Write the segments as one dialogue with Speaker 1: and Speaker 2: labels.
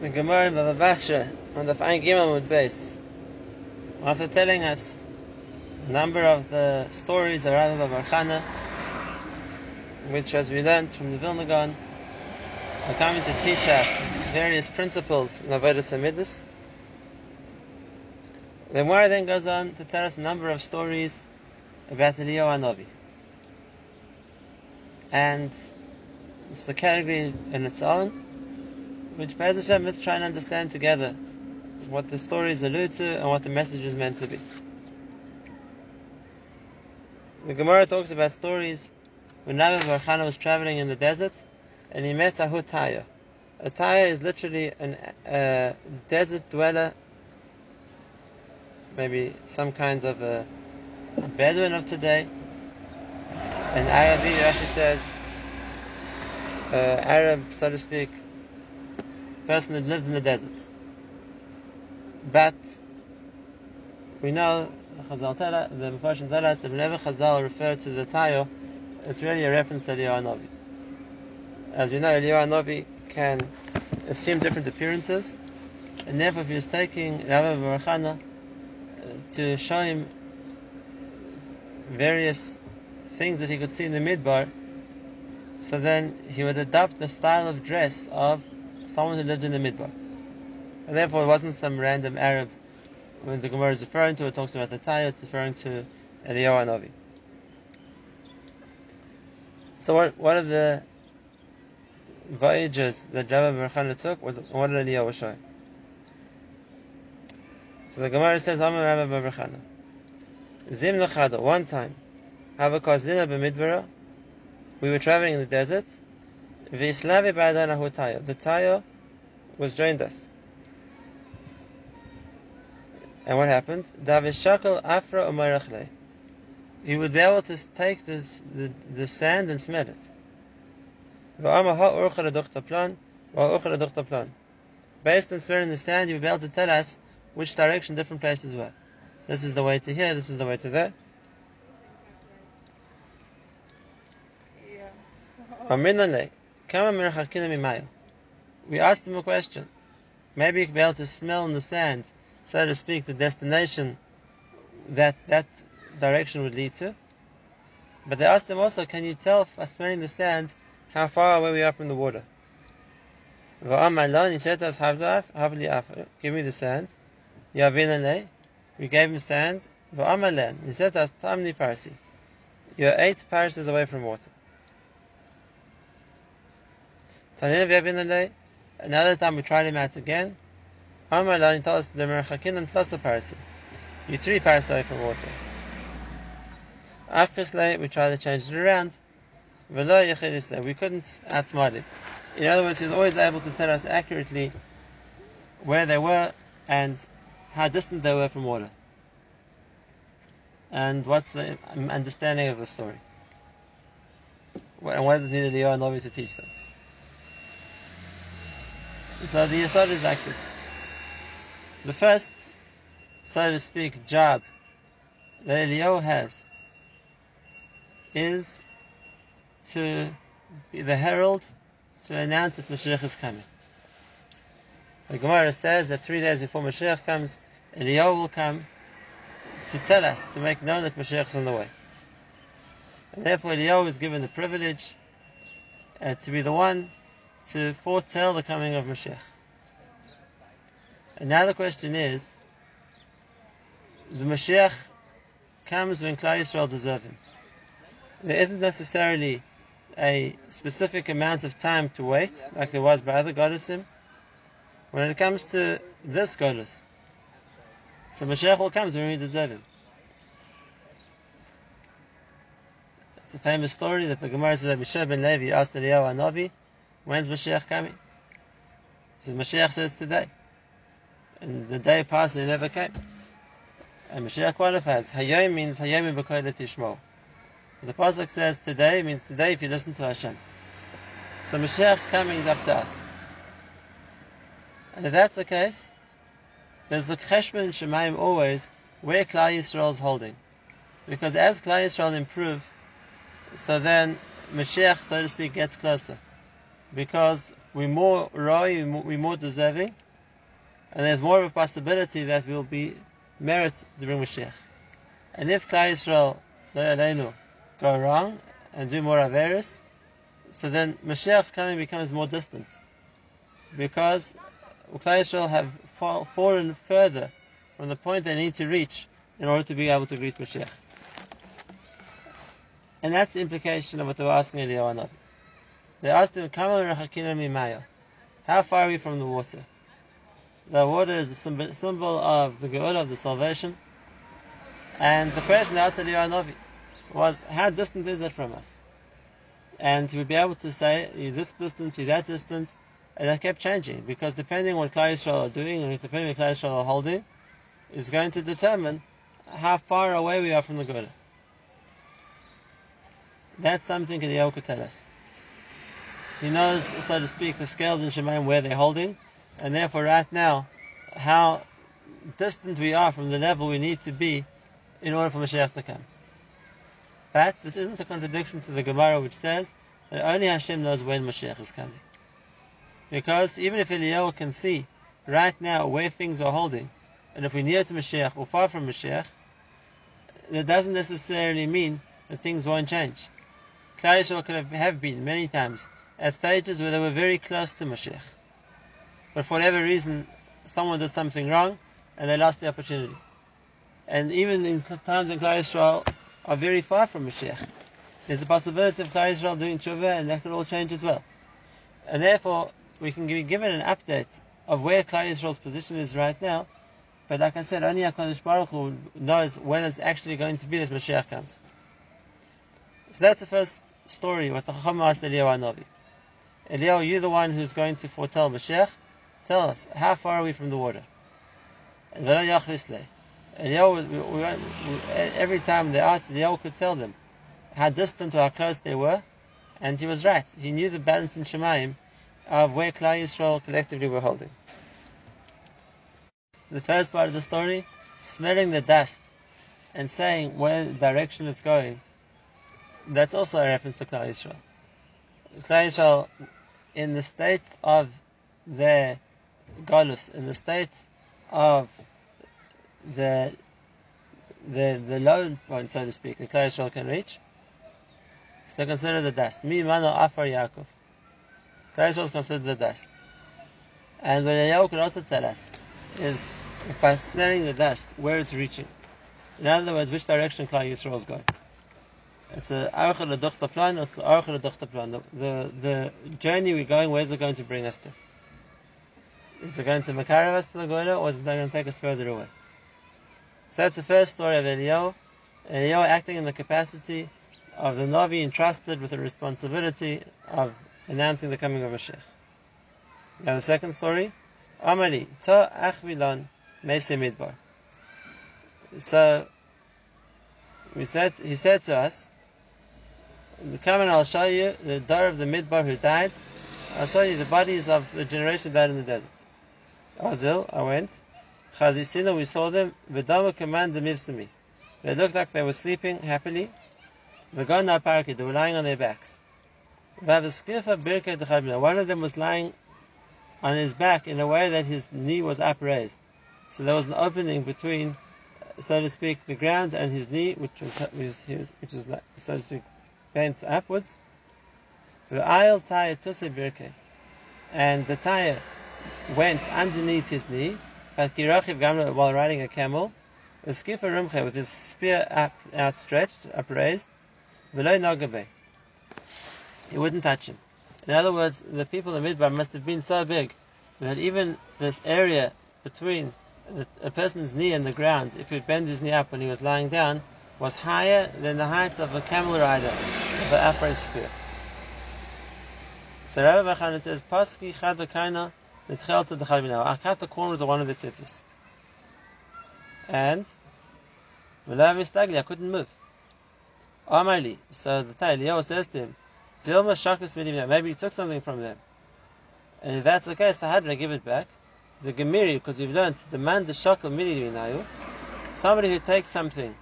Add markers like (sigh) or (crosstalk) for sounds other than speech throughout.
Speaker 1: the Gemara in Bava Basra on the Gimel would base. After telling us a number of the stories of Rabbi Bar which as we learned from the Vilna Gaon, are coming to teach us various principles in Avodah Hamidus. The Gemara then goes on to tell us a number of stories about Eliyahu Hanavi. And it's the category in its own, which Be'ez Hashem, let's try and understand together what the stories allude to and what the message is meant to be. The Gemara talks about stories when Nabi Barchana was traveling in the desert and he met a Hutaya. A Taya is literally a desert dweller, maybe some kind of a Bedouin of today. An Arabi, Rashi says, uh, Arab, so to speak, person that lived in the deserts. But we know Chazal tell us, the Mepharshim tell us that whenever Chazal refer to the Tayo, it's really a reference to Eliyahu Navi. As we know, Eliyahu Navi can assume different appearances, and therefore, if he was taking Rabbi Barachana uh, to show him various things that he could see in the midbar, so then he would adopt the style of dress of someone who lived in the midbar. And therefore it wasn't some random Arab when the Gemara is referring to it talks about the Taya, it's referring to Eliyahu Navi. So what what are the voyages that Rabbi Barachana took? What, did Eliyahu show? So the Gemara says, Amar Rabbi Barachana. Zim one time, Havakozlina b'midbara, we were traveling in the desert, V'islavi ba'adana hutaya. The Tayo was joined us. And what happened? Davishakal afra umarachle. He would be able to take this, the, the sand and smell it. Based on smelling the sand, you would be able to tell us which direction different places were. This is the way to here, this is the way to there. (laughs) We asked him a question. Maybe you could be able to smell in the sand, so to speak, the destination that that direction would lead to. But they asked him also, can you tell by smelling the sand how far away we are from the water? He said to us, give me the sand. We gave him sand. He said to Parsi. You're eight parishes away from water. Another time we tried him out again. He told us, the Merchakin and Tlasa Parasi. You're three away from water. Afkisle, we tried to change it around. We couldn't outsmart him. In other words, he was always able to tell us accurately where they were and how distant they were from water. And what's the understanding of the story? And what does it need the Novi to teach them? So the Yisod is like this. The first, so to speak, job that Eliyahu has is to be the herald to announce that Mashiach is coming. The Gemara says that three days before Mashiach comes, Eliyahu will come to tell us, to make known that Mashiach is on the way. And therefore Eliyahu is given the privilege uh, to be the one to foretell the coming of Mashiach. And now the question is, the Mashiach comes when Klal Yisrael deserve him. There isn't necessarily a specific amount of time to wait, like there was by other goddesses. When it comes to this goddess, so Mashiach will come when we deserve him. It's a famous story that the Gemara says Rabbi ben Levi asked Eliyahu Hanavi, when's Mashiach coming? So Mashiach says today. And the day passed and he never came. And Mashiach qualifies. Hayom means Hayom b'koilet tishmo. The Pasuk says today means today if you listen to Hashem. So Mashiach's coming is up to us. And if that's the case, there's a cheshbon Shemaim always where Klal Yisrael is holding. Because as Klal Yisrael improve, so then Mashiach, so to speak, gets closer. Because we're more roi, we're more deserving, and there's more of a possibility that we'll be merit to bring Mashiach. And if Klal Yisrael, go wrong and do more Averis, so then Mashiach's coming becomes more distant. Because Klal Yisrael have fallen further from the point they need to reach in order to be able to greet Mashiach. And that's the implication of what they were asking Eliyahu Navi. They asked him, How far are we from the water? The water is a symbol of the Geula, of the salvation. And the question they asked the Eliyahu Navi was, How distant is it from us? And he would be able to say, this distant, you're that distant. And that kept changing because depending on what Klal Yisrael are doing and depending on what Klal Yisrael are holding, is going to determine how far away we are from the Geula. That's something Eliyahu could tell us. He knows, so to speak, the scales in Shemaim where they're holding, and therefore right now, how distant we are from the level we need to be in order for Mashiach to come. But this isn't a contradiction to the Gemara which says that only Hashem knows when Mashiach is coming. Because even if Eliyahu can see right now where things are holding, and if we're near to Mashiach or far from Mashiach, that doesn't necessarily mean that things won't change. Klal Yisrael could have been many times at stages where they were very close to Mashiach. But for whatever reason, someone did something wrong and they lost the opportunity. And even in times when Klal Yisrael are very far from Mashiach, there's a possibility of Klal Yisrael doing tshuva and that could all change as well. And therefore, we can be given an update of where Klal Yisrael's position is right now. But like I said, only HaKadosh Baruch Hu knows when it's actually going to be that Mashiach comes. So that's the first story, what the Chacham asked Eliyahu Navi. Eliyahu, you're the one who's going to foretell Mashiach. Tell us, how far are we from the water? Eliyahu, every time they asked, Eliyahu could tell them how distant or how close they were, and he was right. He knew the balance in Shemaim of where Klal Yisrael collectively were holding. The first part of the story, smelling the dust and saying where direction it's going, that's also a reference to Klal Yisrael. Klal Yisrael in the state of their galus, in the state of the the the low point, so to speak, the Klal Yisrael can reach, so they consider the dust. Mi mano afar Yaakov. Klal Yisrael is considered the dust. And what Eliyahu could also tell us is by smelling the dust, where it's reaching. In other words, which direction Klal Yisrael is going. It's a Archa Leduchta plan, it's the Archa Leduchta plan. The, the, journey we're going, where's it going to bring us to? Is it going to Makarav us to the Goyla, or is it going to take us further away? So that's the first story of Eliyahu. Eliyahu acting in the capacity of the Navi entrusted with the responsibility of announcing the coming of Mashiach. Now the second story, Amali, Ta Achvilan Mese Midbar. So, we said, he said to us, Come and I'll show you the door of the Midbar who died. I'll show you the bodies of the generation died in the desert. Azil, I went. Chazisina, we saw them. Vedama command the Mivsami. They looked like they were sleeping happily. Vagana Paraki, they were lying on their backs. One of them was lying on his back in a way that his knee was upraised. So there was an opening between, so to speak, the ground and his knee, which was, which was, so to speak, bent upwards. Aisle tire birke, and the tire went underneath his knee. but Kirachiv Gamla, While riding a camel, rumche with his spear up, outstretched, upraised, below nagabe. He wouldn't touch him. In other words, the people in Midbar must have been so big that even this area between the, a person's knee and the ground, if he bend his knee up when he was lying down, was higher than the height of a camel rider an upright spear. So Rabbi Bachana says, Paski kaina netchelta dechavina. I cut the corners of one of the tzitzis. And I couldn't move. Amali. So the Tailiyahu says to him, Maybe you took something from them. And if that's the case, how did I give it back? The Gemiri, because we've learned, demand the shakel mini Somebody who takes something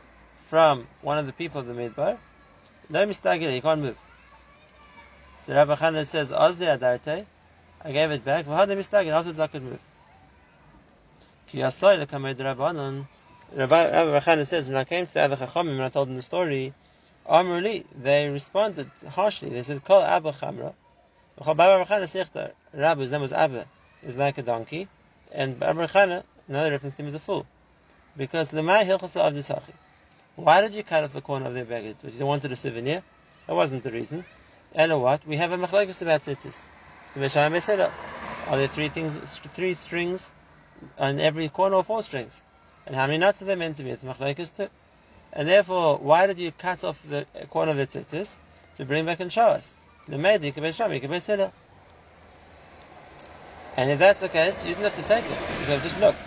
Speaker 1: from one of the people of the Midbar, no mistagila, he can't move. So Rabbi Chana says, Ozli Adarte, I gave it back, Vahada Mistag, and afterwards I could move. Ki the Kamed Rabbanon, Rabbi Chana says, when I came to the other Chachamim and I told them the story, Amruli, they responded harshly. They said, Kol Abba Chamra. Rabbi Rabbi's name was Abba, is like a donkey, and Rabbi Chana, another reference to him, is a fool. Because Lemai Hilchasa of Nisachi. Why did you cut off the corner of their baggage? You wanted a souvenir? That wasn't the reason. And what? We have a machlokes about tzitzis. Are there three things, three strings on every corner or four strings? And how many nuts are there meant to be? It's machlokes too. And therefore, why did you cut off the corner of the tzitzis? To bring back and show us. And if that's the case, you didn't have to take it. You could have just looked.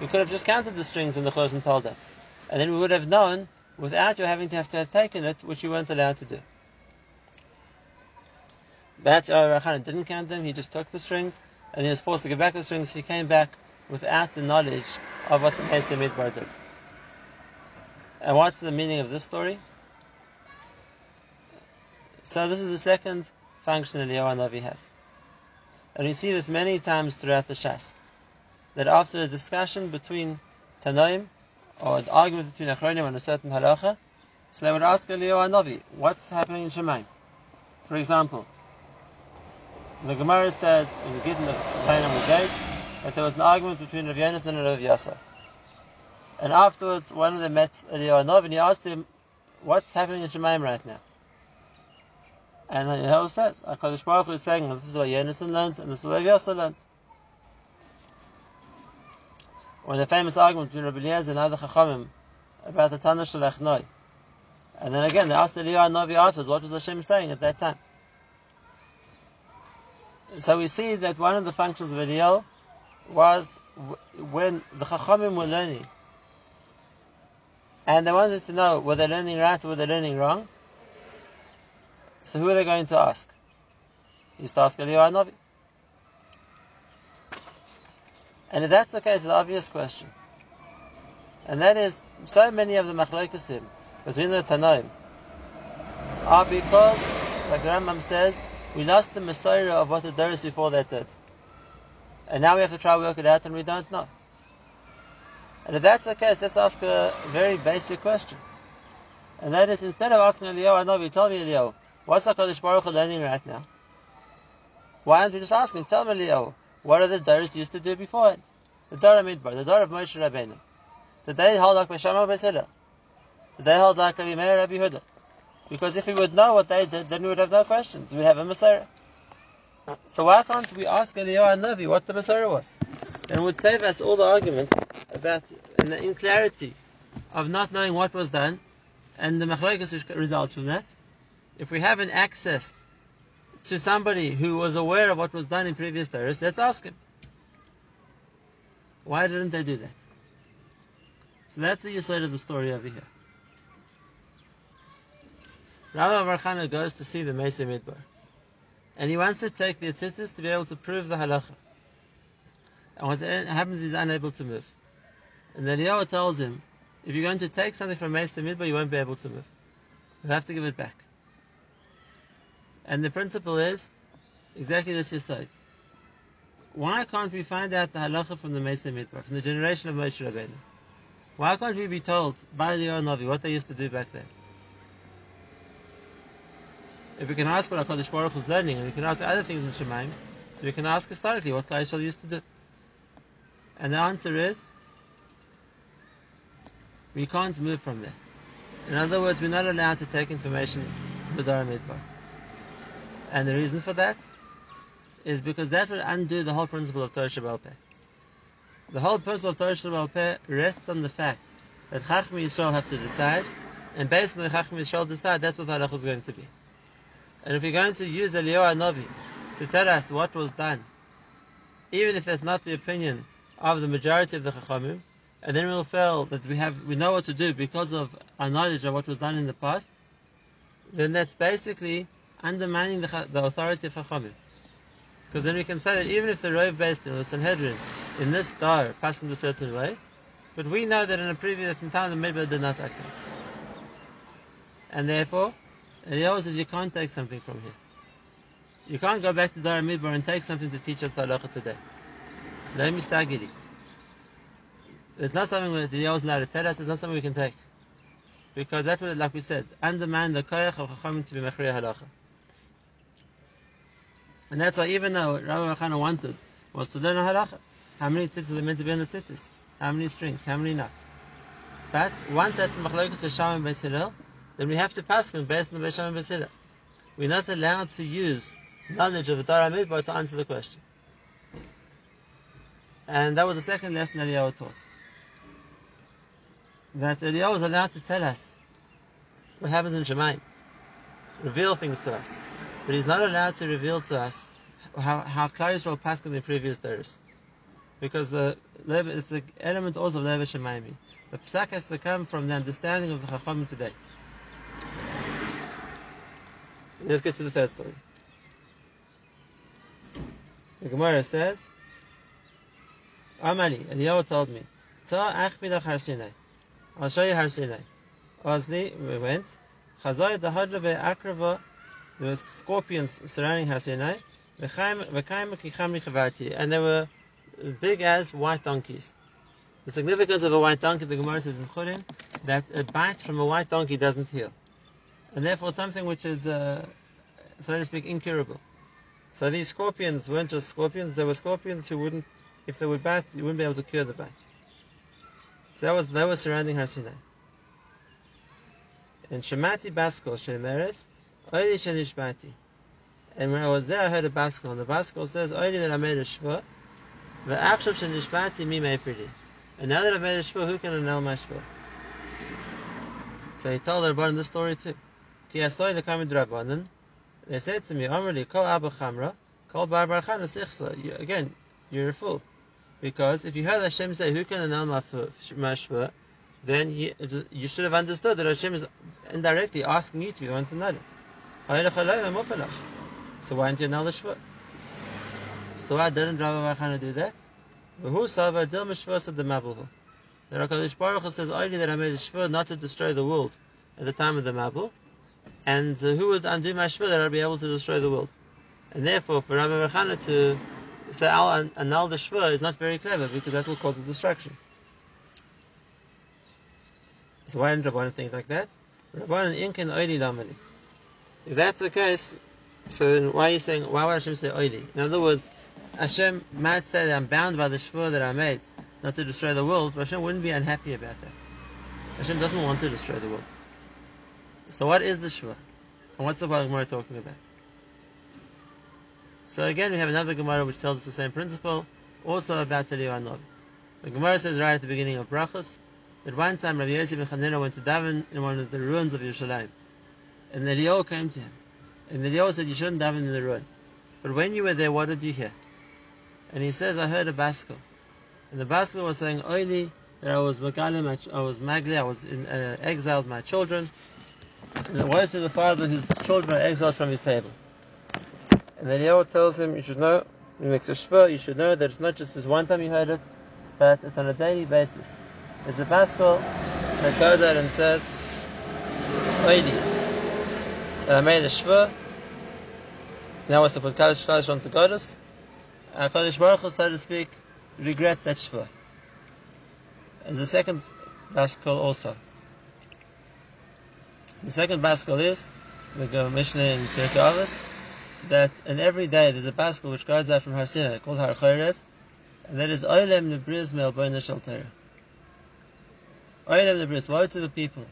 Speaker 1: We could have just counted the strings in the chos and told us. And then we would have known without you having to have to have taken it, which you weren't allowed to do. But oh, Rachana didn't count them, he just took the strings, and he was forced to give back the strings, he came back without the knowledge of what the Mesa Midbar did. And what's the meaning of this story? So this is the second function that Eliyahu Navi has. And we see this many times throughout the Shas. That after a discussion between Tanoim, or an argument between Achronim on a certain halacha, so they would ask Eliyahu Navi, what's happening in Shemaim? For example, the Gemara says in the Gittin of Chaynam days that there was an argument between Rav Yonas and Rav Yasa. And afterwards, one of them met Eliyahu Navi and he asked him, what's happening in Shemaim right now? And Yehovah says, HaKadosh Baruch Hu is saying, this is what Yonason learns, and this is what Yosef learns. When the famous argument between Rabbi Eliezer and other Chachamim about the Tanah Shalach And then again, they asked Eliyahu Navi afterwards, what was Hashem saying at that time? So we see that one of the functions of Eliyahu was when the Chachamim were learning, and they wanted to know were they learning right or were they learning wrong, so who are they going to ask? He used to ask Eliyahu Navi. And if that's the case, an obvious question. And that is, so many of the machlokasim between the Tanoim are because, like Rambam says, we lost the Messiah of what the Doris before that did. And now we have to try to work it out and we don't know. And if that's the case, let's ask a very basic question. And that is, instead of asking Eliyahu Navi, tell me Eliyahu, What's HaKadosh Baruch Hu learning right now? Why aren't we just asking, tell me, Leo, what are the Doris used to do before it? The Dor Midbar, the Dor of Moshe Rabbeinu. Did they hold like Beshama Beseda? Did they hold like Rabbi Meir Rabbi Huda? Because if we would know what they did, then we would have no questions. We'd have a Messiah. So why can't we ask Eliyahu Navi what the Messiah was? And would save us all the arguments about and the inclarity of not knowing what was done and the machlokes which results from that if we haven't access to somebody who was aware of what was done in previous terrorists, let's ask him. Why didn't they do that? So that's the side of the story over here. Rabbi Barchana goes to see the Mesa Midbar. And he wants to take the tzitzis to be able to prove the halacha. And what happens, he's unable to move. And then Eliyahu tells him, if you're going to take something from Mesa Midbar, you won't be able to move. You'll have to give it back. And the principle is exactly this aside. Why can't we find out the halacha from the Mesa Midbar, from the generation of Moshe Rabbeinu? Why can't we be told by the Navi what they used to do back then? If we can ask what HaKadosh Baruch was learning, and we can ask other things in Shemaim, so we can ask historically what Klai used to do. And the answer is, we can't move from there. In other words, we're not allowed to take information from the Midbar. And the reason for that is because that will undo the whole principle of Torah Shabbat. The whole principle of Torah Shabbat rests on the fact that Chacham Yisrael have to decide, and based on the Chacham Yisrael decide, that's what the halach is going to be. And if we're going to use Eliyahu Navi to tell us what was done, even if that's not the opinion of the majority of the Chachamim, and then we'll feel that we have we know what to do because of our knowledge of what was done in the past, then that's basically undermining the, the authority of Chachamim. Because then we can say that even if the Rove based in the Sanhedrin in this star passed in a certain way, but we know that in a previous time the Midbar did not act And therefore, Eliyahu says you can't take something from here. You can't go back to Dara Midbar and take something to teach us halacha today. Let me stagger It's not something that Eliyahu is allowed to tell us, it's not something we can take. Because that would, like we said, undermine the koyach of Chachamim to be mechriya halacha. And that's why even though Rabbi Chana wanted was to learn a halacha, how many tzitzis are meant to be in the tzitzis? How many strings? How many nuts? But once that's in Machlokes Beisham and Beis then we have to pass him based on the Beisham and Beis We're not allowed to use knowledge of the Torah Midbar to answer the question. And that was the second lesson Eliyahu taught. That Eliyahu was allowed to tell us what happens in Shemaim, reveal things to us. But he's not allowed to reveal to us how, how Klal Yisrael passed in the previous days. Because uh, the, it's an element also of Leva Shemaimi. The Psak has to come from the understanding of the Chachamim today. Let's get to the third story. The Gemara says, Amali, Eliyahu told me, Ta har Sinai. I'll show you Har Sinai. Ozni, we went. Chazai dahadra be'akrava, there were scorpions surrounding Har Sinai. And they were big as white donkeys. The significance of a white donkey, the Gemara says in Chullin, that a bite from a white donkey doesn't heal. And therefore something which is, uh, so to speak, incurable. So these scorpions weren't just scorpions, they were scorpions who wouldn't, if they would bite, you wouldn't be able to cure the bite. So that was, they were surrounding Har Sinai. And Shemati Baskol Shemeres, Shenishbati. And when I was there, I heard a Baskol, and the Baskol says, Oili that I made a Shva, Ve'achshav Shenishbati mi meifridi. And now that I've made a Shva, who can annul my Shva? So he told the Rabbanan this story too. Ki asoi the Kamid Rabbanan, they said to me, Amrli, call Abba Chamra, call Bar Bar Sichsa. Again, you're a fool. Because if you heard Hashem say, who can annul my shva, then you, you should have understood that Hashem is indirectly asking you to be the one to annul it. So why didn't you annul the shva? So why didn't Rabbi Chana do that? Who Sava Dil Mishvas of the Mabul. The HaKadosh Baruch says only that I made a shva not to destroy the world at the time of the Mabul, and uh, who would undo my shvur that I'd be able to destroy the world? And therefore, for Rabbi Rechana to say I'll annul the shvur is not very clever because that will cause a distraction. So why didn't Rabbanan think like that? Rabbanan inkin oili lamali. If that's the case, so then why are you saying, why would Hashem say oili? In other words, Hashem might say that I'm bound by the shvur that I made not to destroy the world, but Hashem wouldn't be unhappy about that. Hashem doesn't want to destroy the world. So what is the Shva? And what's the Gemara talking about? So again, we have another Gemara which tells us the same principle, also about Eliyahu Novi. The Gemara says right at the beginning of Brachos that one time Rabbi Yosef ben Chanina went to daven in one of the ruins of Yerushalayim, and the Eliyahu came to him, and the Eliyahu said, "You shouldn't daven in the ruin." But when you were there, what did you hear? And he says, "I heard a baskol," and the baskol was saying, "Oili." That I was magalim, I was magli, I was in, uh, exiled my children, and woe to the father whose children are exiled from his table. And then Eliyahu tells him, you should know, he makes a shva, you should know that it's not just this one time you heard it, but it's on a daily basis. There's a baskol that goes out and says, Oidi, that I made a shva, now what's to put Kaddish Kaddish on to Goddess, uh, Kaddish Baruch Hu, so to speak, regrets that shva. And the second baskol also. The second baskol is, go Mishnah in Pirkei that in every day there's a baskol which goes out from Har Sinai called Har Chorev, and that is Oilem Nebriz Melboina Shal Torah. Oilem Nebris, woe to the people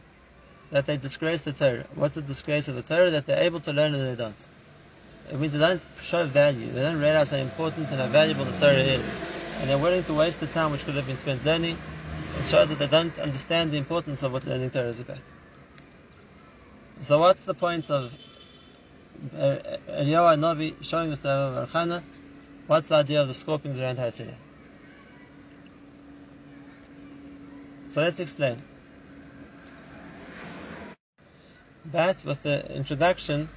Speaker 1: that they disgrace the Torah. What's the disgrace of the Torah? That they're able to learn and they don't. It means they don't show value. They don't realize how important and how valuable the Torah is. And they're willing to waste the time which could have been spent learning. It shows that they don't understand the importance of what learning Torah is about. So what's the point of uh, Eliyahu Navi showing us to Archana? What's the idea of the scorpions around Har Sinai? So let's explain. That with the introduction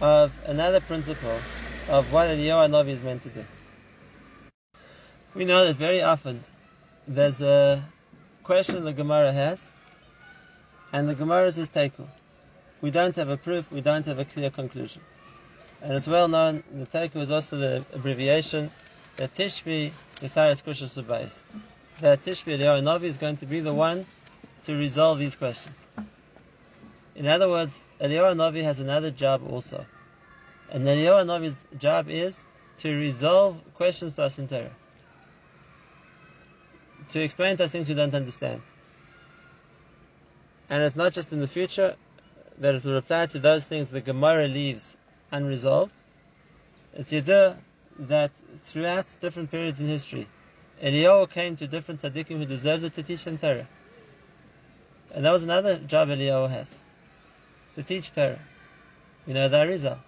Speaker 1: of another principle of what Eliyahu Navi is meant to do. We know that very often there's a question the Gemara has, and the Gemara says Teiku. we don't have a proof, we don't have a clear conclusion. And it's well known, the Teku is also the abbreviation that Tishbi Yitayas Kushas Subayis. That Tishbi Eliyahu is going to be the one to resolve these questions. In other words, Eliyahu Navi has another job also. And Eliyahu Navi's job is to resolve questions to us in Torah. To explain to us things we don't understand. And it's not just in the future that it will apply to those things the Gemara leaves unresolved. It's Yiddah that throughout different periods in history, Eliyahu came to different tzaddikim who deserved it to teach them Torah. And that was another job Eliyahu has, to teach Torah. You know, the Arizal.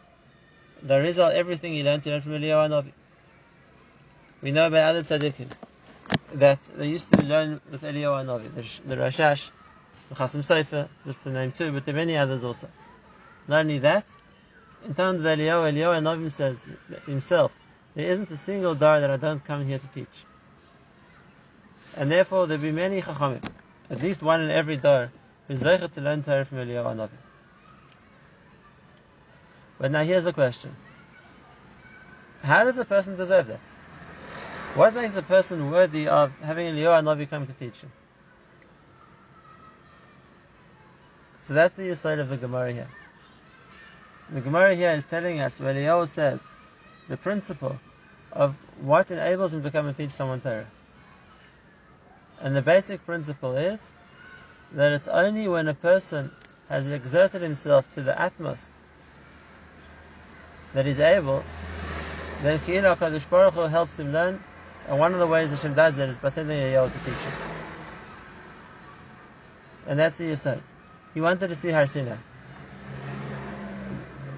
Speaker 1: The Arizal, everything he learned, he learned from Eliyahu Navi. We know by other tzaddikim that they used to learn with Eliyahu Navi, the, the Rashash, the Chasim Sofer, just to name two, but there are many others also. Not only that, in terms of Eliyahu, Eliyahu Navi says himself, there isn't a single dar that I don't come here to teach. And therefore there will be many chachamim, at least one in every dar, who's to learn Torah from Eliyahu Navi. But now here's the question. How does a person deserve that? What makes a person worthy of having a Eliyahu Navi come to teach him? So that's the side of the Gemara here. The Gemara here is telling us, where Eliyahu says, the principle of what enables him to come and teach someone Torah. And the basic principle is that it's only when a person has exerted himself to the utmost that he's able, then Ki'ila HaKadosh Baruch helps him learn, and one of the ways Hashem does that is by sending a Eliyahu to teach him. And that's the Yisod. He wanted to see Har Sinai.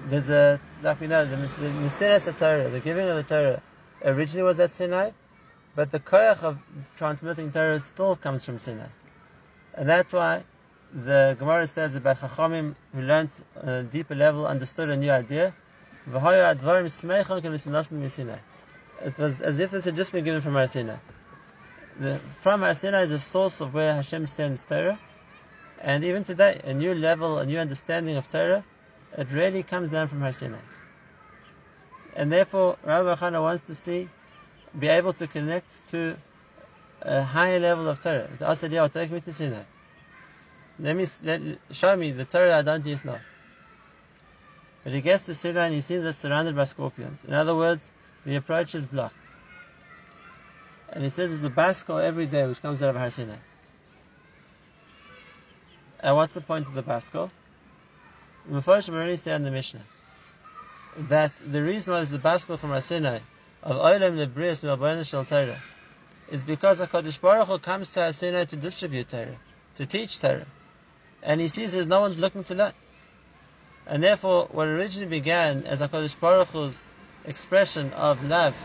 Speaker 1: There's a, like we know, the, the Mesilas Torah, the giving of the Torah, originally was at Sinai, but the koyach of transmitting Torah still comes from Sinai. And that's why the Gemara says about Chachamim who learned on a deeper level, understood a new idea. It was as if this had just been given from Har Sinai. The, from Har Sinai is the source of where Hashem sends Torah. And even today, a new level, a new understanding of Torah, it really comes down from Har Sinai. And therefore, Rabbi Chana wants to see, be able to connect to a higher level of Torah. Let me, let, show me the Torah I don't yet know. But he gets to Sinai and he sees it's surrounded by scorpions. In other words, the approach is blocked. And he says there's a baskel every day which comes out of Har Sinai. And what's the point of the baskel? The Mephoshim already say in the Mishnah that the reason why there's a baskel from Har Sinai of Olam Lebrias Melboina Shel Torah is because HaKadosh Baruch Hu comes to Har Sinai to distribute Torah, to teach Torah. And he sees there's no one's looking to learn. And therefore, what originally began as HaKadosh Baruch Hu's expression of love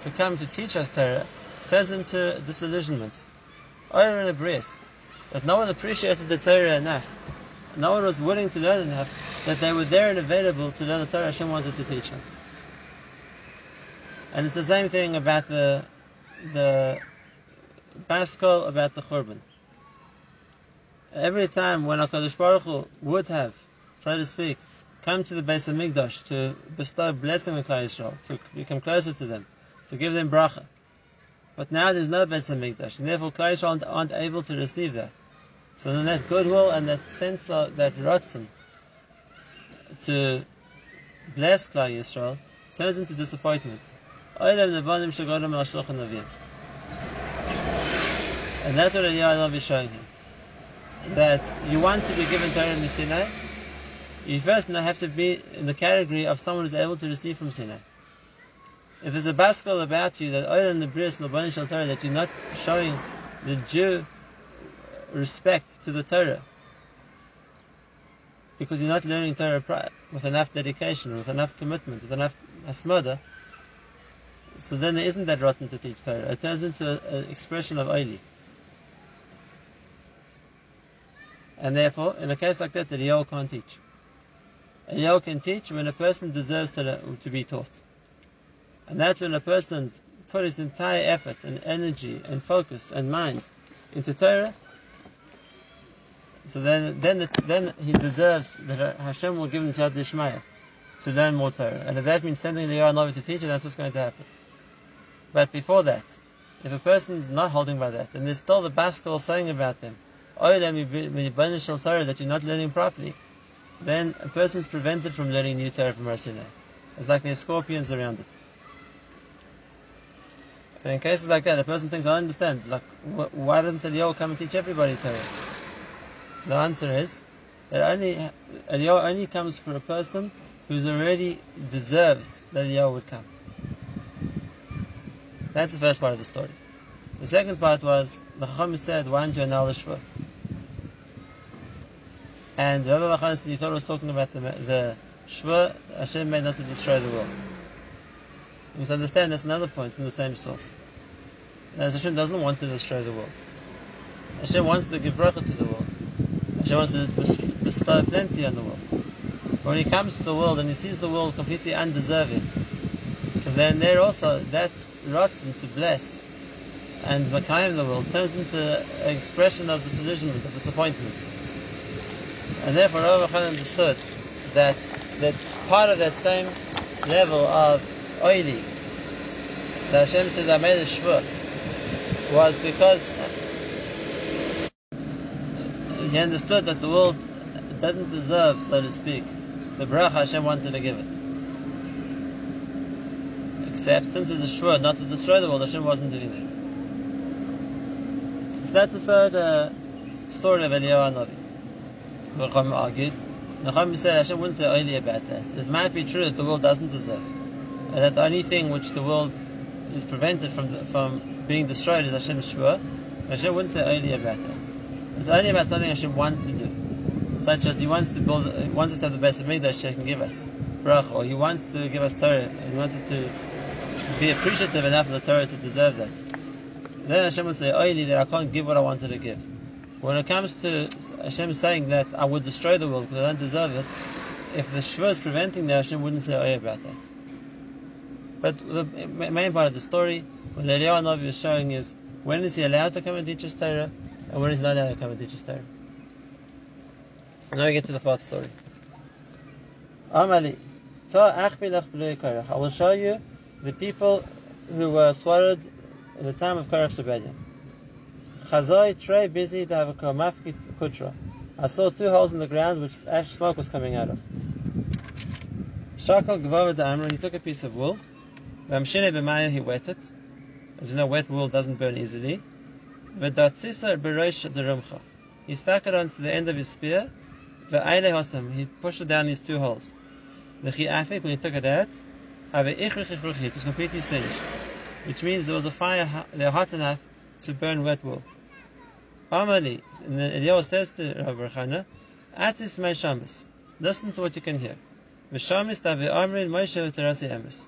Speaker 1: to come to teach us Torah turns into disillusionment. Olam Lebrias. That no one appreciated the Torah enough. No one was willing to learn enough that they were there and available to learn the Torah Hashem wanted to teach them. And it's the same thing about the the Baskel, about the Churban. Every time when HaKadosh Baruch Hu would have, so to speak, come to the base of Migdosh to bestow blessing on Klal Yisrael, to become closer to them, to give them bracha. But now there's no base of Migdosh, and therefore Klal Yisrael aren't, aren't able to receive that. So then that goodwill and that sense of that rotzen to bless Klal Yisrael turns into disappointment. And that's what Eliyahu is showing him. That you want to be given Torah in Sinai, you first have to be in the category of someone who's able to receive from Sinai. If there's a baskel about you that oil in the bris Torah that you're not showing the Jew respect to the Torah because you're not learning Torah with enough dedication, with enough commitment, with enough asmada, so then there isn't that rotten to teach Torah. It turns into an expression of oily. And therefore, in a case like that, the Eliyahu can't teach. Eliyahu can teach when a person deserves to, be taught. And that's when a person's put his entire effort and energy and focus and mind into Torah, So then, then, then he deserves that Hashem will give him the Siyat Dishmaya to learn more Torah. And if that means sending the Eliyahu Navi to teach it, that's what's going to happen. But before that, if a person is not holding by that, and there's still the Baskal saying about them, oh, that you're not learning properly, then a person is prevented from learning new Torah from Har Sinai. It's like there are scorpions around it. And in cases like that, a person thinks, I understand, like, wh- why doesn't Eliyahu come and teach everybody Torah? The answer is that only Eliyahu only comes for a person who's already deserves that Eliyahu would come. That's the first part of the story. The second part was the Chacham said, "Why aren't you an Shva?" And Rabbi said, "You thought was talking about the the Shva Hashem made not to destroy the world." You must understand that's another point from the same source. As Hashem doesn't want to destroy the world. Hashem wants to give bracha to the world. Hashem wants to bestow plenty on the world. But when he comes to the world and he sees the world completely undeserving, so then there also that rotzen to bless and Makayim the world turns into an expression of disillusionment, of disappointment. And therefore Rav understood that that part of that same level of oily that Hashem said I made a shvur was because he understood that the world didn't deserve, so to speak, the bracha Hashem wanted to give it. Except since it's a shvur not to destroy the world, Hashem wasn't doing that. So that's the third uh, story of Eliyahu Navi. Chacham argued. Chacham said Hashem wouldn't say oh, only about that. It might be true that the world doesn't deserve, and that the only thing which the world is prevented from from being destroyed is Hashem's shvur. Hashem wouldn't say oh, only about that. It's only about something Hashem wants to do, such as He wants to build, He wants us to have the best of Mikdash He can give us brach, or He wants to give us Torah, and He wants us to be appreciative enough of the Torah to deserve that. Then Hashem would say, oh, Oili, that I can't give what I wanted to give. When it comes to Hashem saying that I would destroy the world because I don't deserve it, if the Shva is preventing that, Hashem wouldn't say oh, Oy about that. But the main part of the story, what Eliyahu Navi is showing is when is he allowed to come and teach us Torah, and when is he not allowed to come and teach us Torah. Now we get to the fourth story. Amali, I will show you the people who were swallowed in the time of Korach's rebellion. Chazai Trey busy to have a kutra. I saw two holes in the ground which ash smoke was coming out of. Shakal Gvavad Amr, he took a piece of wool. Vamshine b'maya, he wet it. As you know, wet wool doesn't burn easily. V'datzisa b'roish derumcha. He stuck it onto the end of his spear. V'ayle hosam, he pushed it down these two holes. V'chi afik, when he took it out, it was completely singed which means there was a fire there hot enough to burn wet wool. Amali, and Eliyahu says to Rabbi Chana, Atis my shamis, listen to what you can hear. V'shamis tavi amrin Moshe v'terasi emes.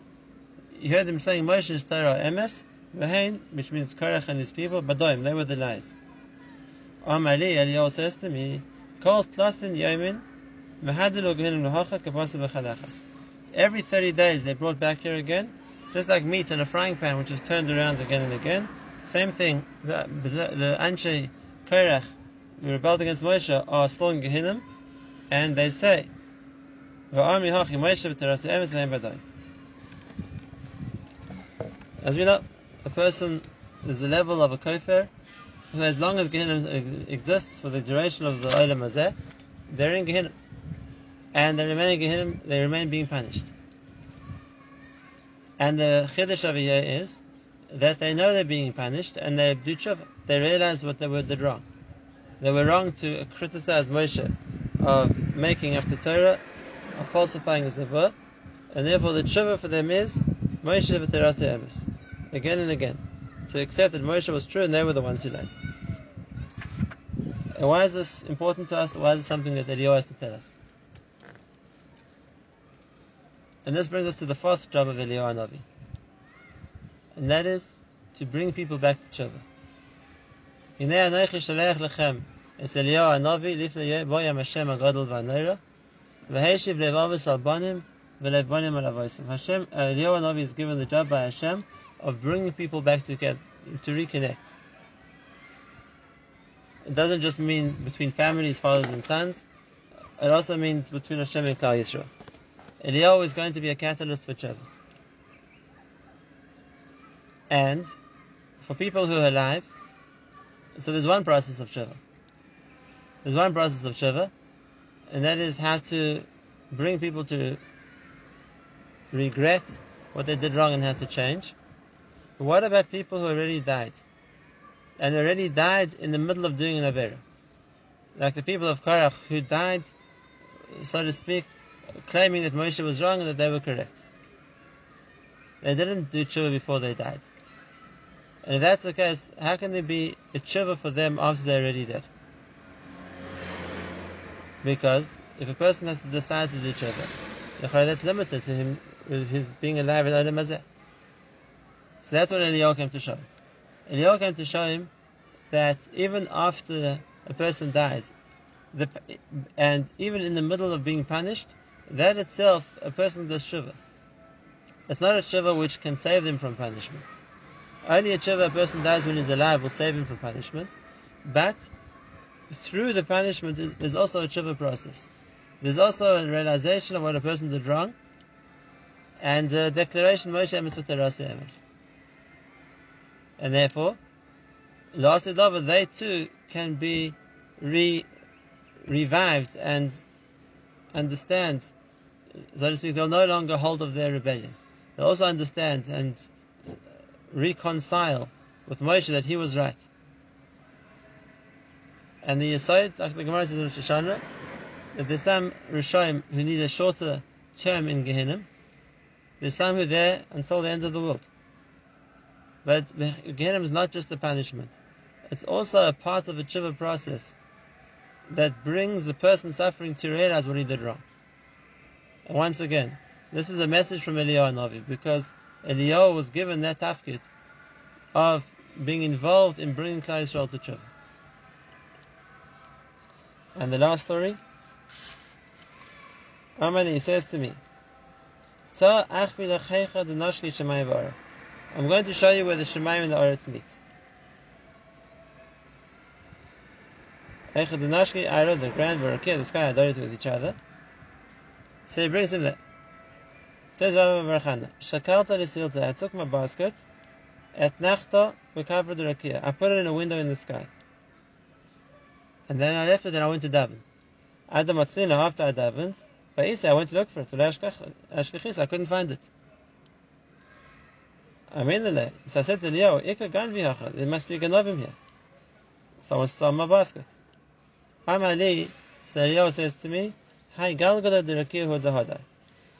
Speaker 1: You heard them saying Moshe is Torah emes, v'hein, which means Korach and his people, badoim, they were the lies. Amali, Eliyahu says to me, Kol tlasin yomin, v'hadilu gehinim l'hocha kapasa v'chalachas. Every 30 days they brought back here again, just like meat in a frying pan, which is turned around again and again. Same thing, the, the, the Anshe Korach, who rebelled against Moshe, are still in Gehinnom, and they say, As we know, a person is the level of a kofir, who as long as Gehinnom exists for the duration of the Olam Hazeh, they're in Gehinnom. And they remain in Gehinnom, they remain being punished. And the chiddush over here is that they know they're being punished and they do tshuva. They realized what they were did wrong. They were wrong to criticize Moshe of making up the Torah, of falsifying his nevuah, and therefore the tshuva for them is Moshe v'terase emes, again and again, to accept that Moshe was true and they were the ones who lied. And why is this important to us? Why is it something that Eliyahu has to tell us? And this brings us to the fourth job of Eliyahu Navi. And that is to bring people back to Tshuva. Hinei anoichi shalech lechem es Eliyahu Navi lifnei boyam Hashem agadol v'anoira v'heishiv levavis al banim v'lev banim al avoisim. Hashem, Eliyahu Navi is given the job by Hashem of bringing people back together, to reconnect. it doesn't just mean between families, fathers and sons. It also means between Hashem and Klal Yisrael. Eliyahu is going to be a catalyst for tshuva. And for people who are alive, so there's one process of tshuva. There's one process of tshuva, and that is how to bring people to regret what they did wrong and how to change. But what about people who already died? And already died in the middle of doing an Avera? Like the people of Korach who died, so to speak, claiming that Moshe was wrong and that they were correct. They didn't do tshuva before they died. And if that's the case, how can there be a tshuva for them after they're already dead? Because if a person has to decide to do tshuva, that's limited to him with his being alive in Olam Hazeh. So that's what Eliyahu came to show. Eliyahu came to show him that even after a person dies, the, and even in the middle of being punished, that itself, a person does tshuva. It's not a tshuva which can save them from punishment. Only a tshuva a person does when he's alive will save him from punishment, but through the punishment there's also a tshuva process. There's also a realization of what a person did wrong, and a declaration Moshe Emes. And therefore, last Adava, they too can be re, revived and understand, so to speak, they'll no longer hold of their rebellion. They'll also understand and reconcile with Moshe that he was right. And the Yisayid, like the Gemara says in Rosh Hashana, if there's some Rishonim who need a shorter term in Gehinnom, there's some who are there until the end of the world. But Gehenna is not just a punishment. It's also a part of a tshuva process that brings the person suffering to realize what he did wrong. And once again, this is a message from Eliyahu Navi because Eliyahu was given that tafkid of being involved in bringing Klal Yisrael to tshuva. And the last story, Amani says to me, I'm going to show you where the Shemayim and the Aretz meet. Echad Nashki, Ira, the grand the sky are with each other. So he brings him there. Says Rabbi Barachana, Shakalta Lisilta, I took my basket, at Nachta, we covered the Rakia. I put it in a window in the sky. And then I left it and I went to Daven. Adam Atzlina, after I davened, Ba'isa, I went to look for it. Ashkechis, I couldn't find it. Amenele. So I said to Leo, Ika gan There must be a ganovim here. Someone stole my basket. Amali, so Leo says to me, Hi galgala derakihu dahadar.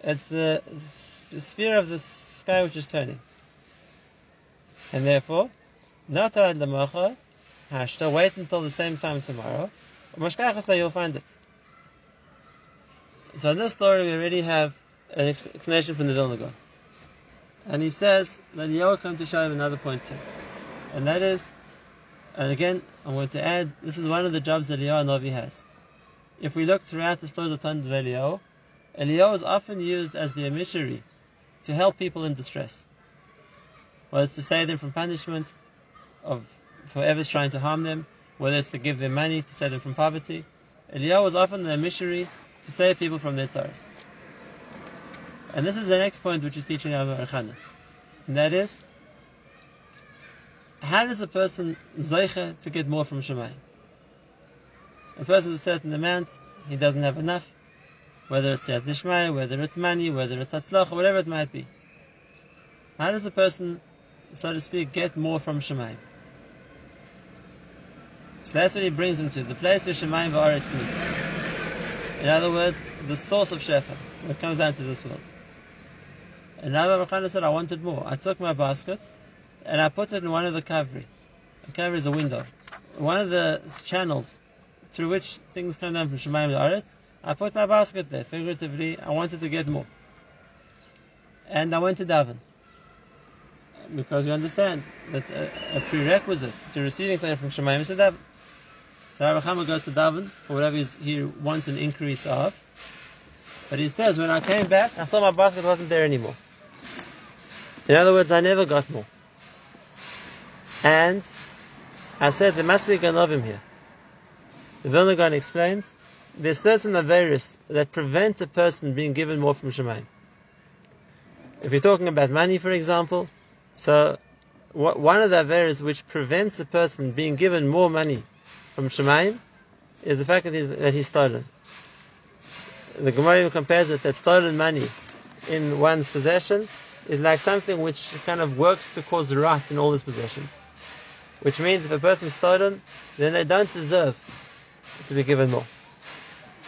Speaker 1: It's the sphere of the sky which is turning. And therefore, not ad lamacha, hashta, wait until the same time tomorrow. Mashkachas, you'll find it. So in this story, we already have an explanation from the Vilna Gaon. And he says that Eliyahu come to show him another point too. And that is, and again, I'm going to add, this is one of the jobs that Eliyahu Novi has. If we look throughout the stories of of Eliyahu, is often used as the emissary to help people in distress. Whether it's to save them from punishment of whoever's trying to harm them, whether it's to give them money to save them from poverty. Eliyahu was often the emissary to save people from their tzaras. And this is the next point which is teaching Rabbi Archana. And that is, how does a person zeicha to get more from Shemayim? A person has a certain amount, he doesn't have enough, whether it's Yad Nishmai, whether it's money, whether it's Hatzlach, whatever it might be. How does a person, so to speak, get more from Shemayim? So that's what he brings him to, the place where Shemayim v'aretz meet. In other words, the source of Shefa, when it comes down to this world. And Rabbi Barchana said, I wanted more. I took my basket and I put it in one of the kavri. A kavri is a window. One of the channels through which things come down from Shemayim to Aretz, I put my basket there. Figuratively, I wanted to get more. And I went to Daven. Because we understand that a, a prerequisite to receiving something from Shemayim is to Daven. So Rabbi Chama goes to daven for whatever he wants an increase of. But he says, when I came back, I saw my basket wasn't there anymore. In other words, I never got more. And I said, there must be a Ganovim here. The Vilna Gaon explains there's certain averus that prevent a person being given more from Shemaim. If you're talking about money, for example, so one of the averus which prevents a person being given more money from Shemaim is the fact that he's, that he's stolen. The Gemara compares it that stolen money in one's possession is like something which kind of works to cause rot in all his possessions. Which means if a person is stolen, then they don't deserve to be given more.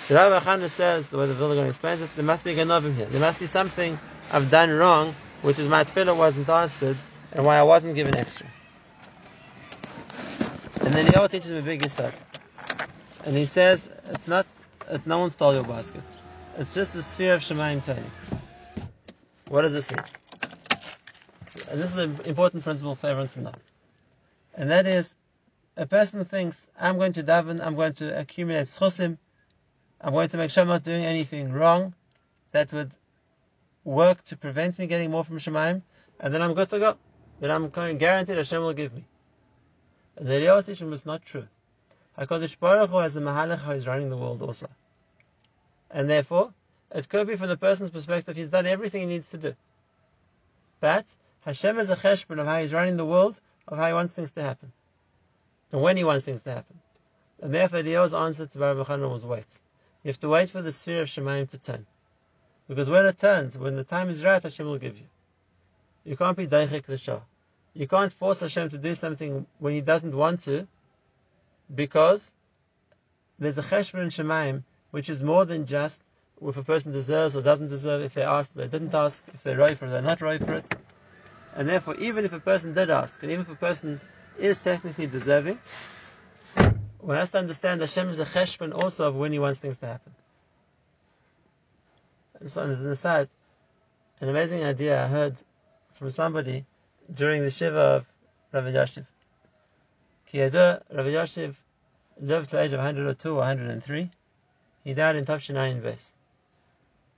Speaker 1: So Rabbi Chana says, the way the Vilna explains it, there must be a ganovim here. There must be something I've done wrong, which is my tefillah wasn't answered, and why I wasn't given extra. And then Eliyahu teaches him a big yisod. And he says, it's not, it's no one stole your basket. It's just the sphere of Shemaim Tony. What does this mean? And this is an important principle for everyone to know. And that is, a person thinks, I'm going to daven, I'm going to accumulate schusim, I'm going to make sure I'm not doing anything wrong that would work to prevent me getting more from Shemaim, and then I'm good to go. Then I'm guaranteed Hashem will give me. And the Eliyahu teaching was not true. HaKadosh Baruch Hu has a mahalach who is running the world also. And therefore, it could be from the person's perspective, he's done everything he needs to do. But Hashem is a cheshbon of how he's running the world, of how he wants things to happen. And when he wants things to happen. And therefore, Eliyahu's answer to Baruch was wait. You have to wait for the sphere of Shemaim to turn. Because when it turns, when the time is right, Hashem will give you. You can't be daichik the shah. You can't force Hashem to do something when He doesn't want to, because there's a cheshbon in Shemaim, which is more than just if a person deserves or doesn't deserve, if they ask, they didn't ask, if they're right for it, they're not right for it. And therefore, even if a person did ask, and even if a person is technically deserving, one has to understand that Hashem is a cheshbon also of when He wants things to happen. And so, as an aside, an amazing idea I heard from somebody during the Shiva of Rabbi Yashiv. Kiyada, Rabbi Yashiv lived to the age of 102 or 103. He died in Tafshin Beis.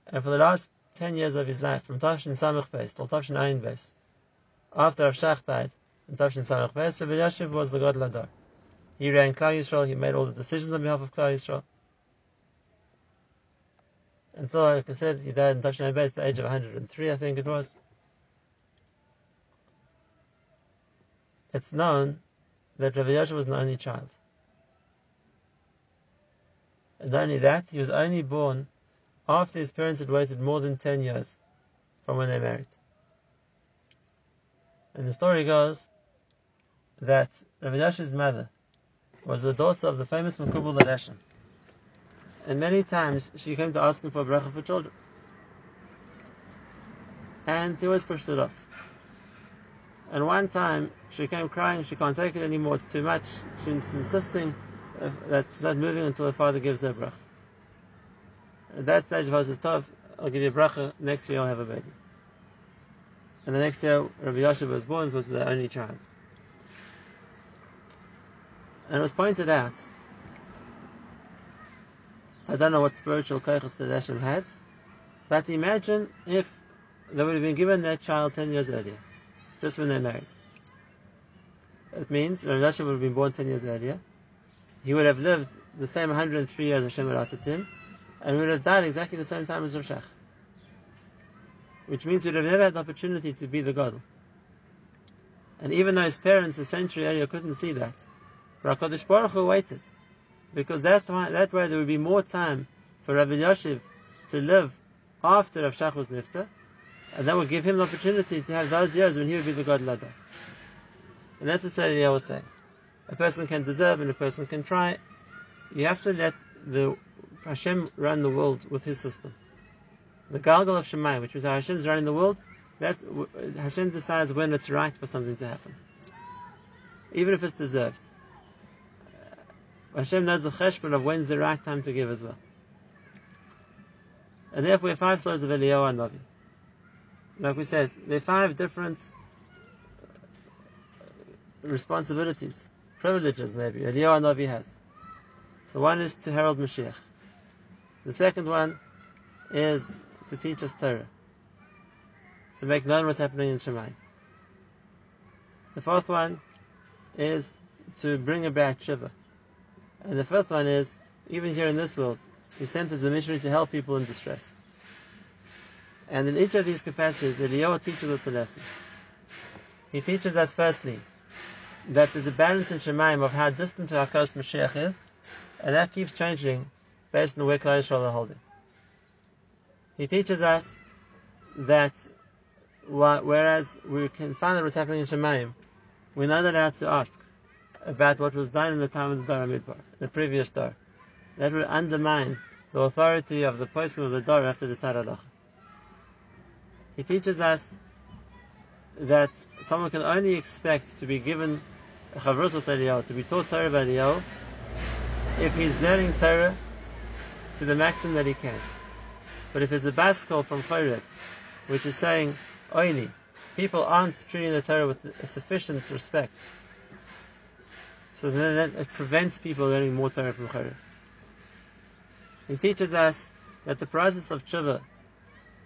Speaker 1: And for the last 10 years of his life, from Tafshin Samach Beis till Tafshin Beis, after Rav Shach died in Tafshin Samach Beis, Rabbi Yashiv was the Gadol HaDor. He ran Klal Yisrael. He made all the decisions on behalf of Klal Yisrael. Until, like I said, he died in Tafshin Beis at the age of 103, I think it was. It's known that Rabbi Yosha was an only child. And not only that, he was only born after his parents had waited more than 10 years from when they married. And the story goes that Rabbi Yosha's mother, was the daughter of the famous Makubal Ladashim. And many times she came to ask him for a bracha for children. And he always pushed it off. And one time she came crying, she can't take it anymore, it's too much. She's insisting uh, that she's not moving until her father gives her a bracha. At that stage, the says, Tov, I'll give you a bracha, next year I'll have a baby. And the next year, Rabbi Yashiv was born was the only child. And it was pointed out, I don't know what spiritual koichas the Hashem had, but imagine if they would have been given their child 10 years earlier, just when they married. It means Rav Hashem would have been born 10 years earlier, he would have lived the same 103 years Hashem allotted him, and would have died exactly the same time as Rav Shach. Which means he would have never had the opportunity to be the God. And even though his parents a century earlier couldn't see that, HaKadosh Baruch Hu waited, because that that way there would be more time for Rabbi Yashiv to live after Rav Shach was nifta, and that would give him the opportunity to have those years when he would be the Gadol HaDor. And that's the story I was saying. A person can deserve and a person can try. You have to let the Hashem run the world with His system. The Galgal of Shemai, which is how Hashem is running the world, that's Hashem decides when it's right for something to happen, even if it's deserved. Hashem knows the cheshbon of when's the right time to give as well. And therefore we have five stories of Eliyahu and Navi. Like we said, there are five different uh, responsibilities, privileges maybe, Eliyahu and Navi has. The one is to herald Mashiach. The second one is to teach us Torah. To make known what's happening in Shemai. The fourth one is to bring about Shiva And the fifth one is, even here in this world, he's sent as the missionary to help people in distress. And in each of these capacities, Eliyahu teaches us a lesson. He teaches us firstly that there's a balance in Shemaim of how distant our close Mashiach is, and that keeps changing based on where Klal Yisrael are holding. He teaches us that whereas we can find out what's happening in Shemaim, we're not allowed to ask about what was done in the time of the Dor Midbar, the previous Dor. That would undermine the authority of the person of the Dor after the Saralach. He teaches us that someone can only expect to be given chavrus with to be taught Torah by Eliyahu, if he's learning Torah to the maximum that he can. But if there's a baskol from Chorev, which is saying, Oini, people aren't treating the Torah with sufficient respect, so then it prevents people learning more Torah from Chorev. He teaches us that the process of tshuva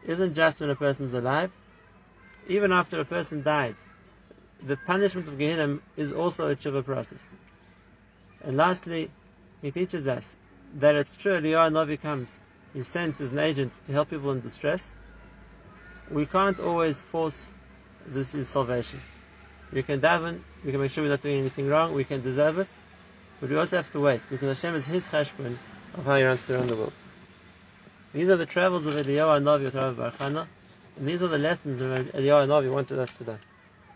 Speaker 1: isn't just when a person's alive, even after a person died. The punishment of Gehenna is also a tshuva process. And lastly, he teaches us that it's true Eliyahu Navi comes, he sends as an agent to help people in distress. We can't always force this is salvation. We can daven, we can make sure we're not doing anything wrong, we can deserve it, but we also have to wait because Hashem is His cheshbon of how He runs around the world. These are the travels of Eliyahu and Navi with Rabbi Bar Chana, and these are the lessons that Eliyahu Navi wanted us to learn.